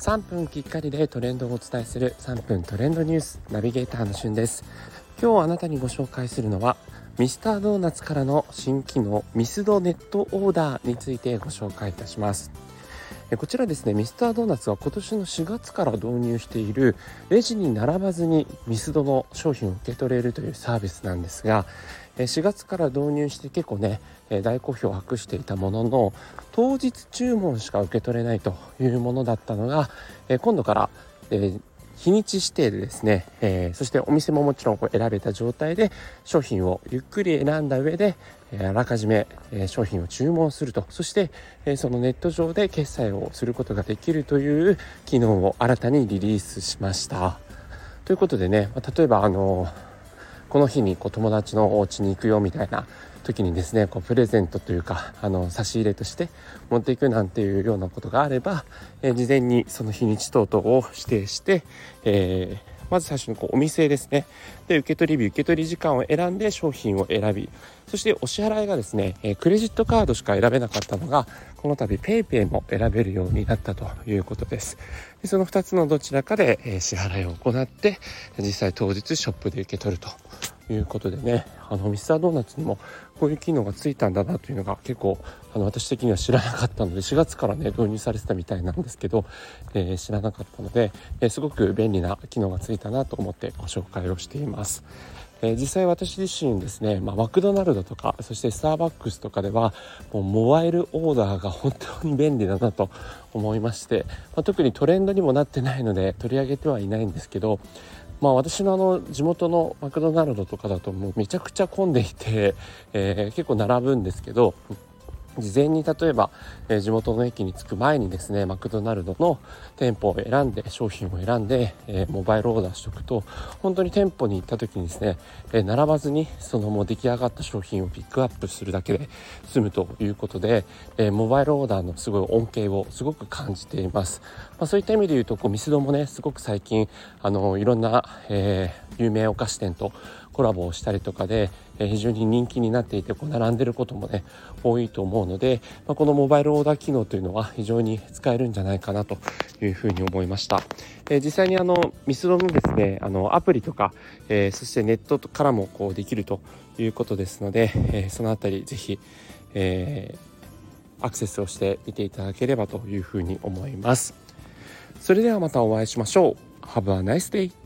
3分きっかりでトレンドをお伝えする3分トレンドニュースナビゲーターのしゅんです。今日あなたにご紹介するのはミスタードーナツからの新機能ミスドネットオーダーについてご紹介いたします。こちらですねミスタードーナツは今年の4月から導入しているレジに並ばずにミスドの商品を受け取れるというサービスなんですが4月から導入して結構ね大好評を博していたものの当日注文しか受け取れないというものだったのが今度から日にち指定でですね、えー、そしてお店ももちろんこう選べた状態で商品をゆっくり選んだ上で、えー、あらかじめ、えー、商品を注文するとそして、えそのネット上で決済をすることができるという機能を新たにリリースしました。ということでね、ま例えばあのこの日にこう友達のお家に行くよみたいな時にですねこうプレゼントというかあの差し入れとして持っていくなんていうようなことがあれば、えー、事前にその日にち等々を指定して、えーまず最初にこうお店ですね。で、受け取り日、受け取り時間を選んで商品を選び、そしてお支払いがですね、えクレジットカードしか選べなかったのが、この度 PayPay も選べるようになったということです。でその2つのどちらかで、え支払いを行って、実際当日ショップで受け取るということでねあのミスタードーナツにもこういう機能がついたんだなというのが結構あの私的には知らなかったので4月からね導入されてたみたいなんですけど、えー、知らなかったので、えー、すごく便利な機能がついたなと思ってご紹介をしています。えー、実際私自身ですね、まあ、マクドナルドとかそしてスターバックスとかではもうモバイルオーダーが本当に便利だなと思いまして、まあ、特にトレンドにもなってないので取り上げてはいないんですけどまあ私のあの地元のマクドナルドとかだともうめちゃくちゃ混んでいて、えー、結構並ぶんですけど事前に例えば、え、地元の駅に着く前にですねマクドナルドの店舗を選んで商品を選んで、え、モバイルオーダーしておくと本当に店舗に行った時にですね、え、並ばずにそのもう出来上がった商品をピックアップするだけで済むということで、えモバイルオーダーのすごい恩恵をすごく感じています、まあ、そういった意味で言うとこうミスドもねすごく最近あのいろんな、え有名お菓子店とコラボをしたりとかで、え非常に人気になっていてこう並んでることもね多いと思うので、まあ、このモバイルオーダー機能というのは非常に使えるんじゃないかなというふうに思いました、え、実際にあのミスドのですねあのアプリとか、え、そしてネットからもこうできるということですので、え、そのあたりぜひ、えアクセスをしてみていただければというふうに思います。それではまたお会いしましょう。Have a nice day